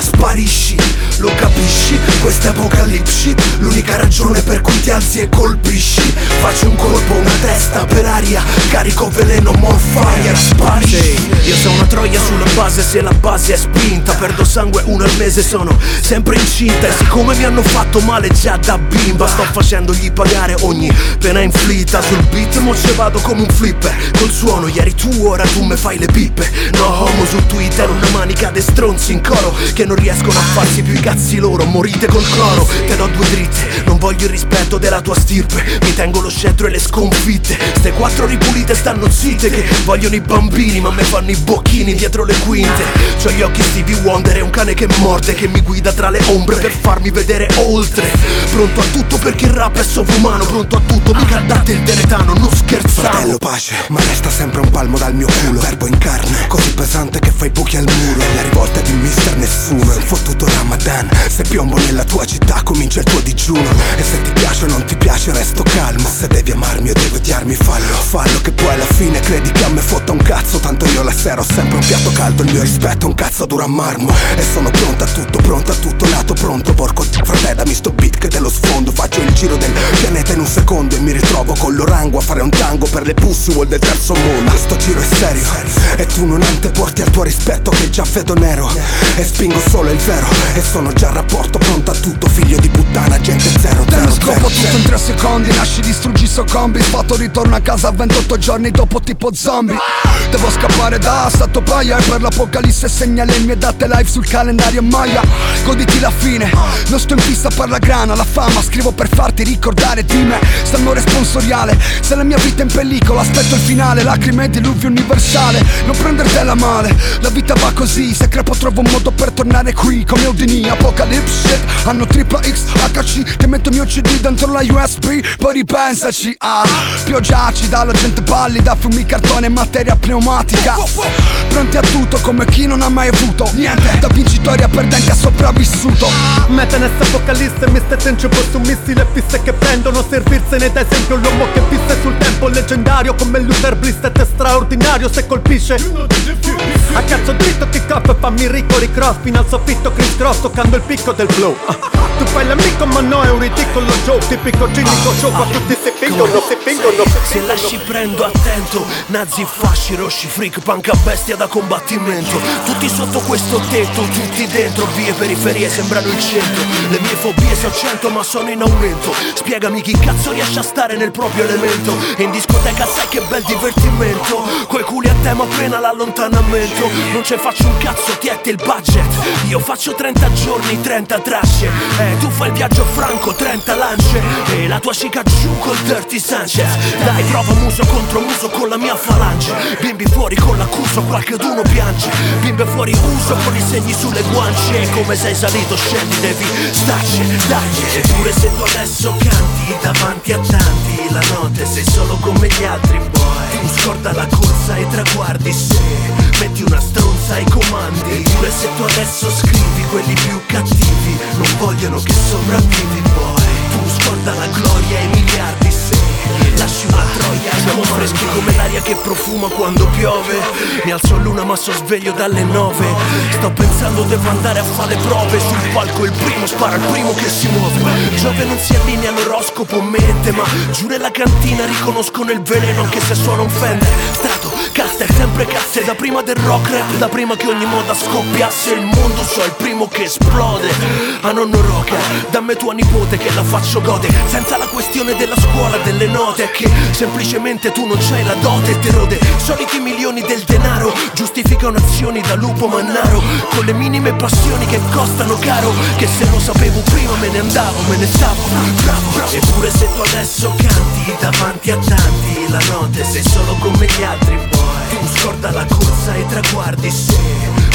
[SPEAKER 6] sparisci Lo capisci? Questa apocalipsi L'unica ragione per cui ti alzi e colpisci. Faccio un colpo, una testa per aria Carico veleno, more fire, sparisci. Io sono una troia sulla base se la base è spinta Perdo sangue uno al mese, sono sempre incinta. E siccome mi hanno fatto male già da bimba Sto facendogli pagare ogni pena inflitta. Sul beat mo ce vado come un flipper Col suono ieri tu, ora tu me fai le pippe. No homo su Twitter, una manica de stronzi in coro Che non riescono a farsi più i cazzi loro Morite col cloro, te do due dritte Non voglio il rispetto della tua stirpe. Mi tengo lo scettro e le sconfitte. Ste quattro ripulite stanno zitte Che vogliono i bambini ma me fanno i bocchini dietro le quinte. C'ho gli occhi Stevie Wonder e un cane che morde Che mi guida tra le ombre per farmi vedere oltre. Pronto a tutto perché il rap è sovrumano Pronto a tutto, mica date il teretano, non scherzamo
[SPEAKER 21] Fratello pace, ma resta sempre un palmo dal mio culo. Verbo in carne, così pesante che fai buchi al muro. La rivolta di mister nessuno è un fottuto Ramadan Se piombo nella tua città comincia il tuo digiuno. E se ti piace o non ti piace resto calmo. Se devi amarmi o devi odiarmi fallo. Fallo che poi alla fine credi che a me fotta un cazzo. Tanto io la sera ho sempre un piatto caldo Il mio rispetto è un cazzo dura a marmo. E sono pronto a tutto, pronto a tutto Nato pronto, porco fratello, sto beat che te lo sfondo. Faccio il giro del pianeta in un secondo E mi ritrovo con l'orango a fare un tango Per le pussy vuol del terzo mondo. Sto giro è serio E tu non anteporti al tuo rispetto che già vedo nero E spingo solo il vero E sono già a rapporto pronto a tutto Figlio di puttana, gente zero,
[SPEAKER 22] Te
[SPEAKER 21] zero,
[SPEAKER 22] lo scopo tutto in tre secondi Nasci, distruggi, soccombi Sfatto, ritorno a casa 28 giorni dopo tipo zombie. Devo scappare da stato paia E per l'apocalisse segna le mie date live sul calendario Maya. Goditi la fine Non sto in fissa per la grana, la fama Scrivo per farti ricordare di me Se amore sponsoriale Se la mia vita è in pellicola Aspetto il finale Lacrime e diluvio universale. Non prendertela male La vita va così Se crepo trovo un modo per tornare qui Come Houdini Apocalypse shit. Hanno tripla X HC Che metto il mio CD dentro la USB Poi ripensaci ah Pioggia acida La gente pallida Fumi cartone e materia pneumatica. Pronti a tutto come chi non ha mai avuto Niente. Da vincitore a perdente a sopravvissuto.
[SPEAKER 23] Meta nessa apocalisse mi stai tempo su missile fisse che prendono servirsene da esempio l'uomo che visse sul tempo. Leggendario come Luther Blissett è straordinario se colpisce. A cazzo dritto up e fammi ricco ricross fino al soffitto criss cross toccando il picco del flow. Tu fai l'amico ma no è un ridicolo show. Tipico cinico show qua tutti si fingono si fingono
[SPEAKER 6] Se lasci prendo attento Nazi, fasci, rosci, freak, panca bestia da combattimento. Tutti sotto questo tetto, tutti dentro Vie periferie sembrano il centro. Le mie fobie so cento ma sono in aumento. Spiegami chi cazzo riesce a stare nel proprio elemento. E in discoteca sai che bel divertimento. Coi culi a tema appena l'allontanamento. Non ce faccio un cazzo, tieti il budget. Io faccio 30 giorni, 30 tracce. Eh, tu fai il viaggio franco, 30 lance. E la tua chica giù col Dirty Sanchez. Dai, prova muso contro muso con la mia falange. Bimbi fuori con l'accuso, qualcheduno piange. Bimbe fuori uso con i segni sulle guance. E come sei salito scendi, devi starci, dai. Eppure se tu adesso canti davanti a tanti La notte sei solo come gli altri boy. Tu scorda la corsa e traguardi se Metti una stronza ai comandi. Eppure se tu adesso scrivi quelli più cattivi Non vogliono che sopravvivi boy Tu scorda la gloria e i miliardi se Lasci una troia Siamo freschi come l'aria che profuma quando piove. Mi alzo a luna ma so sveglio dalle nove. Sto pensando devo andare a fare prove. Sul palco il primo spara il primo che si muove. Giove non si allinea all'oroscopo mente Ma giù nella cantina riconoscono il veleno Anche se suona un Fender. Strato, caster, sempre casse Da prima del rock rap Da prima che ogni moda scoppiasse. Il mondo so il primo che esplode. A nonno rocker Dammi tua nipote che la faccio gode. Senza la questione della scuola, delle note che semplicemente tu non c'hai la dote te rode. Soliti milioni del denaro Giustificano azioni da lupo mannaro. Con le minime passioni che costano caro Che se lo sapevo prima me ne andavo, me ne stavo. Bravo, bravo. Eppure se tu adesso canti davanti a tanti La notte sei solo come gli altri scorda la corsa e traguardi se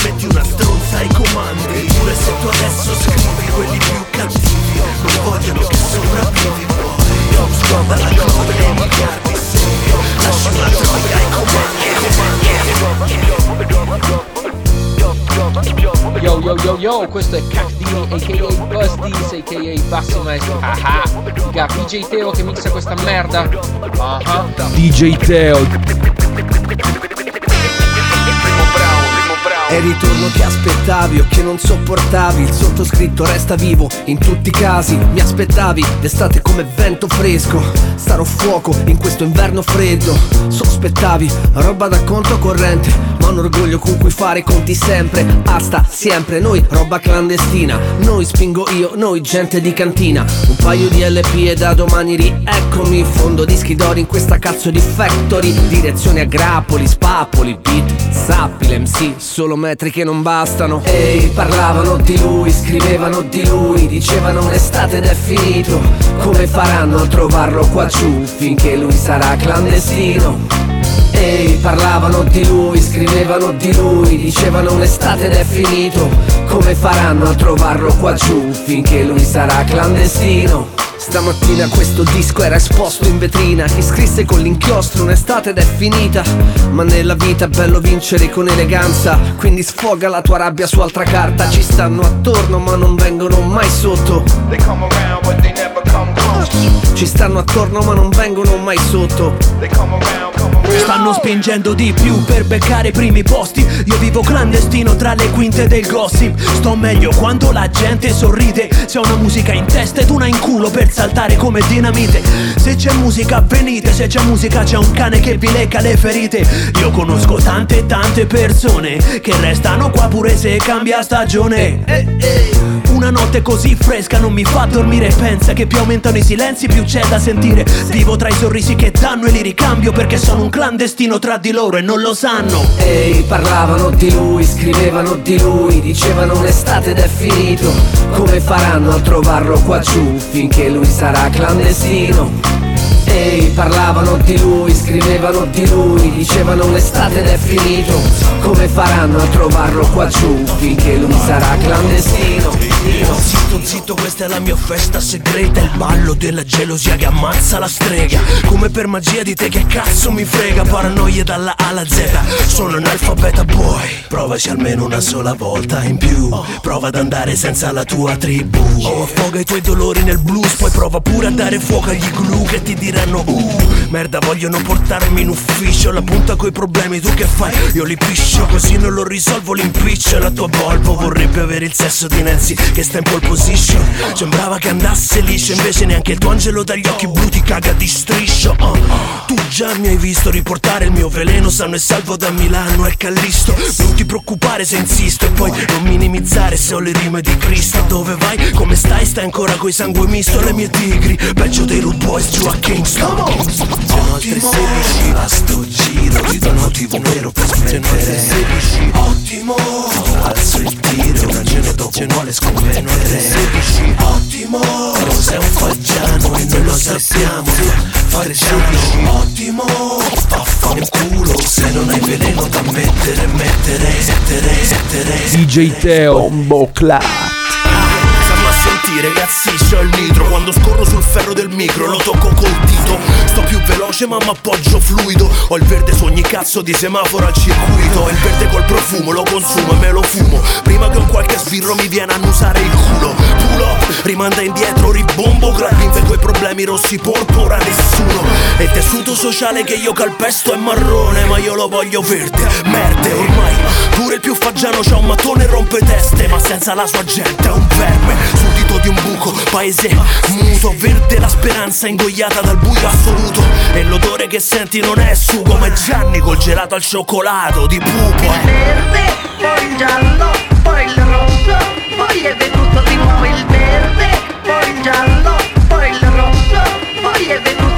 [SPEAKER 6] Metti una stronza ai comandi. Eppure se tu adesso scrivi quelli più cattivi Non vogliono che sopravvivi boy. Tu scorda la gloria e i miliardi se Lasci una troia ai
[SPEAKER 20] Yo yo yo yo, questo è Cacdini aka Buzz D's aka Bassi Maestro. Ah Figa, DJ Teo che mixa questa merda. Ah DJ Teo.
[SPEAKER 24] È ritorno che aspettavi o che non sopportavi. Il sottoscritto resta vivo in tutti i casi. Mi aspettavi d'estate come vento fresco. Starò fuoco in questo inverno freddo. Sospettavi roba da conto corrente Ma un orgoglio con cui fare conti sempre. Asta sempre. Noi roba clandestina. Noi spingo io, noi gente di cantina. Un paio di LP e da domani rieccomi Fondo dischi d'oro in questa cazzo di factory. Direzione a grappoli, spappoli, beat, sappi l'MC Solo metri che non bastano. Ehi, parlavano di lui, scrivevano di lui Dicevano l'estate ed è finito Come faranno a trovarlo qua giù Finché lui sarà clandestino Ehi, parlavano di lui, scrivevano di lui Dicevano l'estate ed è finito Come faranno a trovarlo qua giù Finché lui sarà clandestino? Stamattina questo disco era esposto in vetrina Chi scrisse con l'inchiostro un'estate ed è finita Ma nella vita è bello vincere con eleganza Quindi sfoga la tua rabbia su altra carta Ci stanno attorno ma non vengono mai sotto. Ci stanno attorno ma non vengono mai sotto
[SPEAKER 25] Stanno spingendo di più per beccare i primi posti. Io vivo clandestino tra le quinte del gossip. Sto meglio quando la gente sorride. Se ho una musica in testa ed una in culo per saltare come dinamite. Se c'è musica venite, se c'è musica c'è un cane che vi lecca le ferite. Io conosco tante tante persone Che restano qua pure se cambia stagione. Una notte così fresca non mi fa dormire. Pensa che più aumentano i silenzi più c'è da sentire. Vivo tra i sorrisi che danno e li ricambio Perché sono un clandestino tra di loro e non lo sanno.
[SPEAKER 24] Ehi, parlavano di lui, scrivevano di lui Dicevano un'estate ed è finito. Come faranno a trovarlo qua giù Finché lui sarà clandestino? Ehi, parlavano di lui, scrivevano di lui Dicevano l'estate ed è finito. Come faranno a trovarlo qua giù Finché lui sarà clandestino
[SPEAKER 6] Zitto, zitto, questa è la mia festa segreta. Il ballo della gelosia che ammazza la strega. Come per magia di te che cazzo mi frega. Paranoie dalla A alla Z. Sono analfabeta boy. Provaci almeno una sola volta in più. Prova ad andare senza la tua tribù. Oh, affoga i tuoi dolori nel blues. Poi prova pure a dare fuoco agli glue Che ti diranno uh Merda vogliono portarmi in ufficio. La punta coi problemi tu che fai? Io li piscio Così non lo risolvo. L'impiccio La tua Volvo vorrebbe avere il sesso di Nancy Che sta in pole position. Sembrava che andasse liscio Invece neanche il tuo angelo dagli occhi blu ti caga di striscio. Uh. Tu già mi hai visto riportare il mio veleno Sano e salvo da Milano e Callisto. Non ti preoccupare se insisto E poi non minimizzare se ho le rime di Cristo. Dove vai? Come stai? Stai ancora coi sangue misto? Le mie tigri Peggio dei Rude Boys giù a Kingston. Sono altre 16 a sto giro Ti do un motivo vero per smettere. 16 Ottimo! Alzo il tiro Una gene dopo vuole scommettere 16 Ottimo Sei un faggiano e noi lo sappiamo Fare giano Ottimo Vaffanculo Se non hai veleno da mettere Mettere Mettere Mettere
[SPEAKER 1] DJ Teo
[SPEAKER 6] Bombo Fammi ragazzi c'ho il nitro. Quando scorro sul ferro del micro lo tocco col dito. Sto più veloce ma m'appoggio fluido. Ho il verde su ogni cazzo di semaforo al circuito. Il verde col profumo lo consumo e me lo fumo. Prima che un qualche sbirro mi viene a annusare il culo. Pull up, rimanda indietro, ribombo Grabbing quei problemi rossi porpora nessuno. E il tessuto sociale che io calpesto è marrone Ma io lo voglio verde, merde ormai Pure il più faggiano c'ha un mattone e rompe teste Ma senza la sua gente è un verme Suddito di un buco, paese muto Verde la speranza ingoiata dal buio assoluto E l'odore che senti non è sugo Come Gianni col gelato al cioccolato di pupo eh.
[SPEAKER 26] verde, poi il giallo, poi il rosso, poi è venuto di nuovo il verde, poi il giallo, poi il rosso, poi è venuto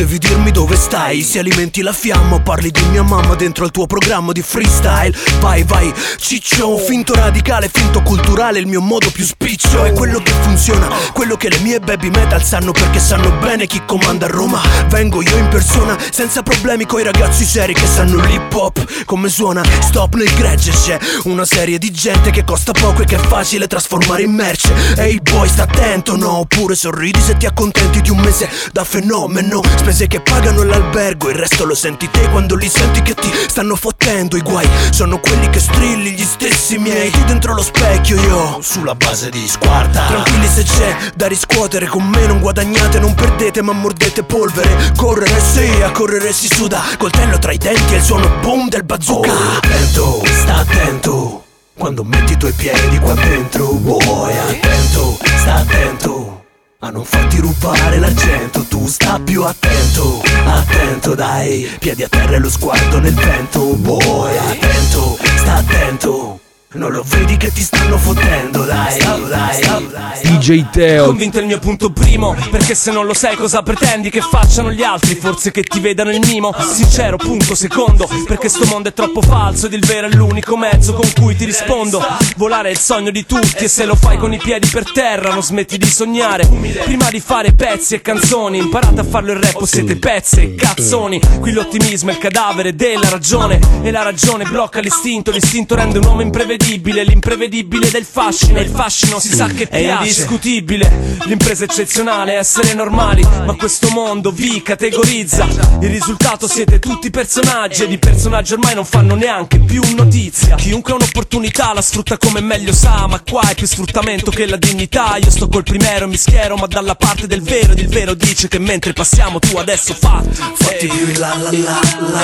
[SPEAKER 6] devi dirmi dove stai. Se alimenti la fiamma parli di mia mamma Dentro al tuo programma di freestyle. Vai vai, ciccio, finto radicale Finto culturale, il mio modo più spiccio. È quello che funziona, quello che le mie baby metal sanno Perché sanno bene chi comanda a Roma. Vengo io in persona, senza problemi coi ragazzi seri Che sanno l'hip hop, come suona. Stop nel gregge c'è una serie di gente Che costa poco e che è facile trasformare in merce. Ehi boy sta attento no? Oppure sorridi se ti accontenti di un mese da fenomeno Spese che pagano l'albergo Il resto lo senti te quando li senti che ti stanno fottendo I guai. Sono quelli che strilli gli stessi miei. Dentro lo specchio io? Sulla base di sguarda Tranquilli se c'è da riscuotere Con me non guadagnate non perdete ma mordete polvere. Correre sì a correre si suda. Coltello tra i denti e il suono boom del bazooka. Oh, Attento sta attento. Quando metti i tuoi piedi qua dentro Boy attento, sta attento A non farti rubare l'argento Tu sta più attento, attento dai Piedi a terra e lo sguardo nel vento. Boy attento, sta attento Non lo vedi che ti stanno fottendo, dai, dai, dai.
[SPEAKER 1] DJ Teo.
[SPEAKER 27] Convinto il mio punto primo Perché se non lo sai cosa pretendi che facciano gli altri Forse che ti vedano il mimo. Sincero punto secondo Perché sto mondo è troppo falso Ed il vero è l'unico mezzo con cui ti rispondo. Volare è il sogno di tutti E se lo fai con i piedi per terra Non smetti di sognare. Prima di fare pezzi e canzoni Imparate a farlo il rap o siete pezze e cazzoni. Qui l'ottimismo è il cadavere della ragione E la ragione blocca l'istinto L'istinto rende un uomo imprevedibile L'imprevedibile del fascino. Il fascino si sa che
[SPEAKER 28] È
[SPEAKER 27] piace. indiscutibile. L'impresa eccezionale è essere normali Ma questo mondo vi categorizza. Il risultato siete tutti personaggi Ed i personaggi ormai non fanno neanche più notizia. Chiunque ha un'opportunità la sfrutta come meglio sa Ma qua è più sfruttamento che la dignità. Io sto col primero mi schiero ma dalla parte del vero Ed il vero dice che mentre passiamo tu adesso fatti
[SPEAKER 6] Fatti più in là la la la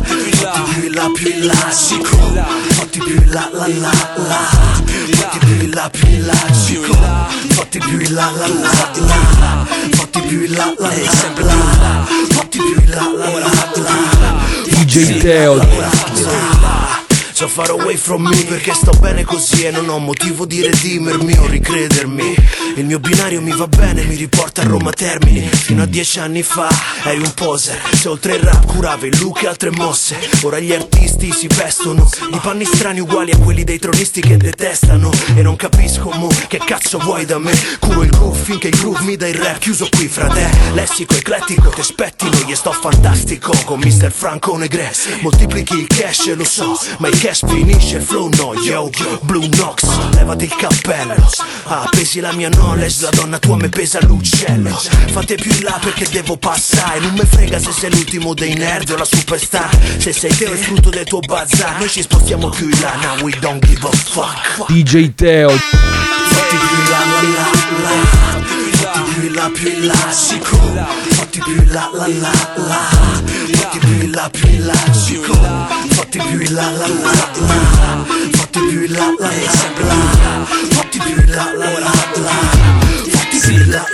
[SPEAKER 6] Fatti più in là più in là sicuro. Fatti più in là la la la Fatti più in là. più in là sicuro Fatti più in là la la la Fatti più in là la la la Fatti più in là la la la
[SPEAKER 1] DJ Teo
[SPEAKER 6] So far away from me perché sto bene così e non ho motivo di redimermi o ricredermi. Il mio binario mi va bene, mi riporta a Roma Termini. Fino a dieci anni fa eri un poser Se oltre il rap curavi il look e altre mosse. Ora gli artisti si vestono di panni strani uguali a quelli dei tronisti che detestano. E non capisco mo che cazzo vuoi da me? Curo il groove finché il groove mi dà il rap Chiuso qui fra te, lessico eclettico Te spettino, gli sto fantastico Con Mr. Franco Negre Moltiplichi il cash, lo so Ma il cash finisce, il flow no, yo. Blue Nox, levati il cappello. Ah, pesi la mia knowledge La donna tua me pesa l'uccello. Fate più in là perché devo passare. Non me frega se sei l'ultimo dei nerd o la superstar. Se sei te o il frutto del tuo bazar. Noi ci spostiamo più in là Now we don't give a fuck.
[SPEAKER 1] DJ Teo.
[SPEAKER 6] Fatti più in là, la la la Fatti più in là, più in là, sicuro Fatti più in là, la la la. Fatti più in là, più in là, sicuro Fatti più in là, la la la. Fatti più in là, la la la. Fatti più in là, la la la. Fatti più in là,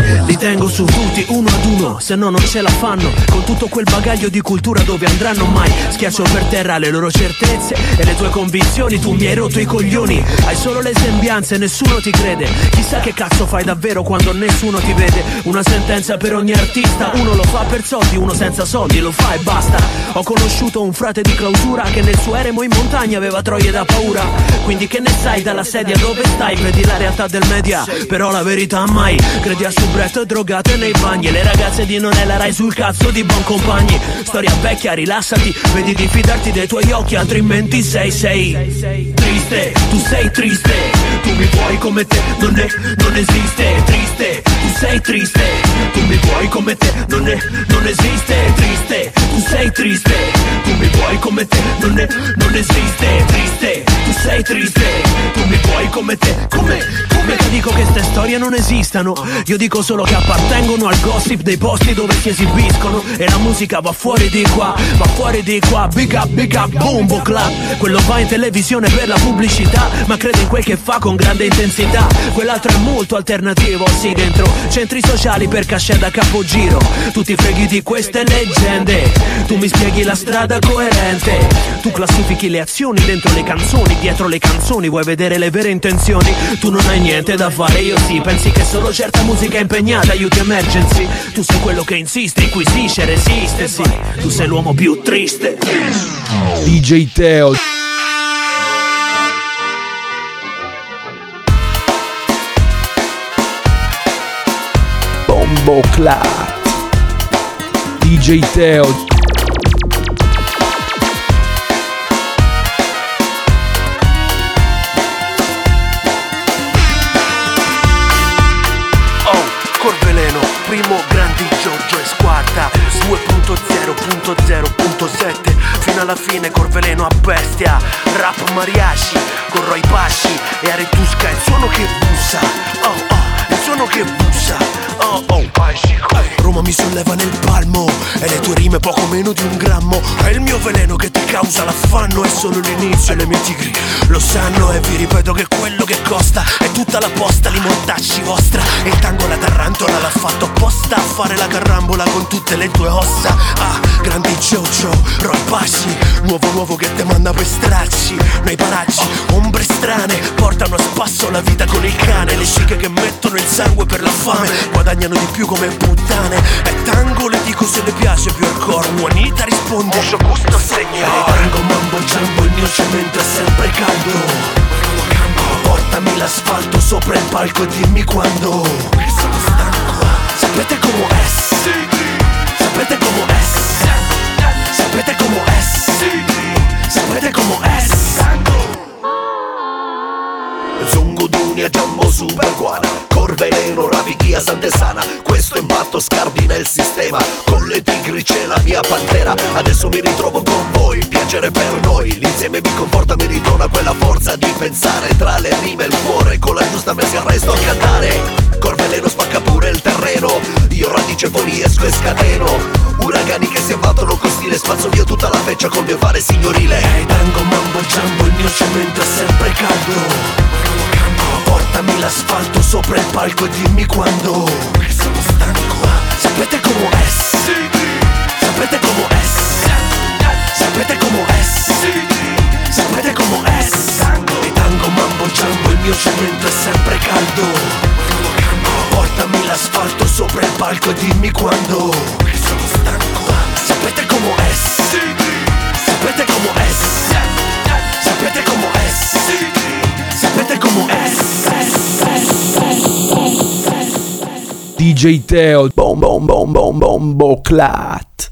[SPEAKER 6] la
[SPEAKER 29] Li tengo su tutti uno ad uno, se no non ce la fanno. Con tutto quel bagaglio di cultura dove andranno mai? Schiaccio per terra le loro certezze e le tue convinzioni Tu mi hai rotto i coglioni, hai solo le sembianze, nessuno ti crede. Chissà che cazzo fai davvero quando nessuno ti vede. Una sentenza per ogni artista, uno lo fa per soldi Uno senza soldi lo fa e basta. Ho conosciuto un frate di clausura che nel suo eremo in montagna aveva troie da paura. Quindi che ne sai dalla sedia dove stai? Vedi la realtà del media, però la verità mai. Credi a subretto e drogate nei bagni. Le ragazze di non è la rai sul cazzo di buon compagni. Storia vecchia, rilassati. Vedi di fidarti dei tuoi occhi Altrimenti sei, sei Triste, tu sei triste. Tu mi vuoi come te, non, è, non esiste. Triste, tu sei triste. Tu mi vuoi come te, non, è, non esiste. Triste, tu sei triste. Tu mi vuoi come te, non, è, non esiste. Triste, tu sei triste. Tu mi vuoi come te, come, come dico che ste storie non esistano. Io dico solo che appartengono al gossip dei posti dove si esibiscono. E la musica va fuori di qua, va fuori di qua. Big up, big up, bombo club Quello va in televisione per la pubblicità Ma crede in quel che fa con grande intensità. Quell'altro è molto alternativo, sì dentro Centri sociali per casce da capogiro. Tu ti freghi di queste leggende. Tu mi spieghi la strada coerente Tu classifichi le azioni dentro le canzoni Dietro le canzoni vuoi vedere le vere intenzioni? Tu non hai niente da fare, io sì Pensi che solo certa musica impegnata aiuti emergency? Tu sei quello che insiste, inquisisce, resiste, sì. Tu sei l'uomo più triste.
[SPEAKER 1] DJ Teo. Bombo Clat. DJ Teo
[SPEAKER 6] 2.0.0.7 Fino alla fine Corveleno a bestia Rap mariachi, con Roy Pasci E Aretusca il suono che bussa Oh oh, il suono che bussa Oh oh, Roma mi solleva nel palmo E le tue rime poco meno di un grammo. È il mio veleno che ti causa l'affanno È solo l'inizio e le mie tigri lo sanno E vi ripeto che quello che costa È tutta la posta, li mortacci vostra. Il tango la tarantola l'ha fatto apposta A fare la carrambola con tutte le tue ossa. Ah, grandi Jojo, Roy Passi Nuovo nuovo che te manda per stracci Nei paraggi, ombre strane Portano a spasso la vita con il cane Le scicche che mettono il sangue per la fame Guadagnano di più come puttane. E tango le dico se le piace più hardcore Juanita risponde Mucho gusto signore Tango mambo jumbo il mio cemento è sempre caldo. Portami l'asfalto sopra il palco e dimmi quando. Sono stanco Sapete come è? Sapete come è? Sapete come è? Sapete come è? Zungo Dunia Jumbo Super Guana Corveleno, Ravichia, Santesana. Questo impatto scardina il sistema. Con le tigri c'è la mia pantera. Adesso mi ritrovo con voi Piacere per noi. L'insieme mi conforta, mi ridona quella forza di pensare Tra le rime il cuore. Con la giusta messa resto a cantare Corveleno spacca pure il terreno. Io radice fuori esco e scateno. Uragani che si abbattono con stile Spazzo via tutta la feccia col mio fare signorile. Hey tango mambo jumbo Il mio cemento è sempre caldo Portami l'asfalto sopra il palco e dimmi quando. Sono stanco Sapete come è? Sapete come è? Sapete come è? Sapete come è? E tango mambo jumbo Il mio cemento è sempre caldo. Portami l'asfalto sopra il palco e dimmi quando. Sono stanco Sapete come è? Sapete come è? Sapete come è Sapete come è
[SPEAKER 20] DJ Teo. Bom bom bom bom bom boclat.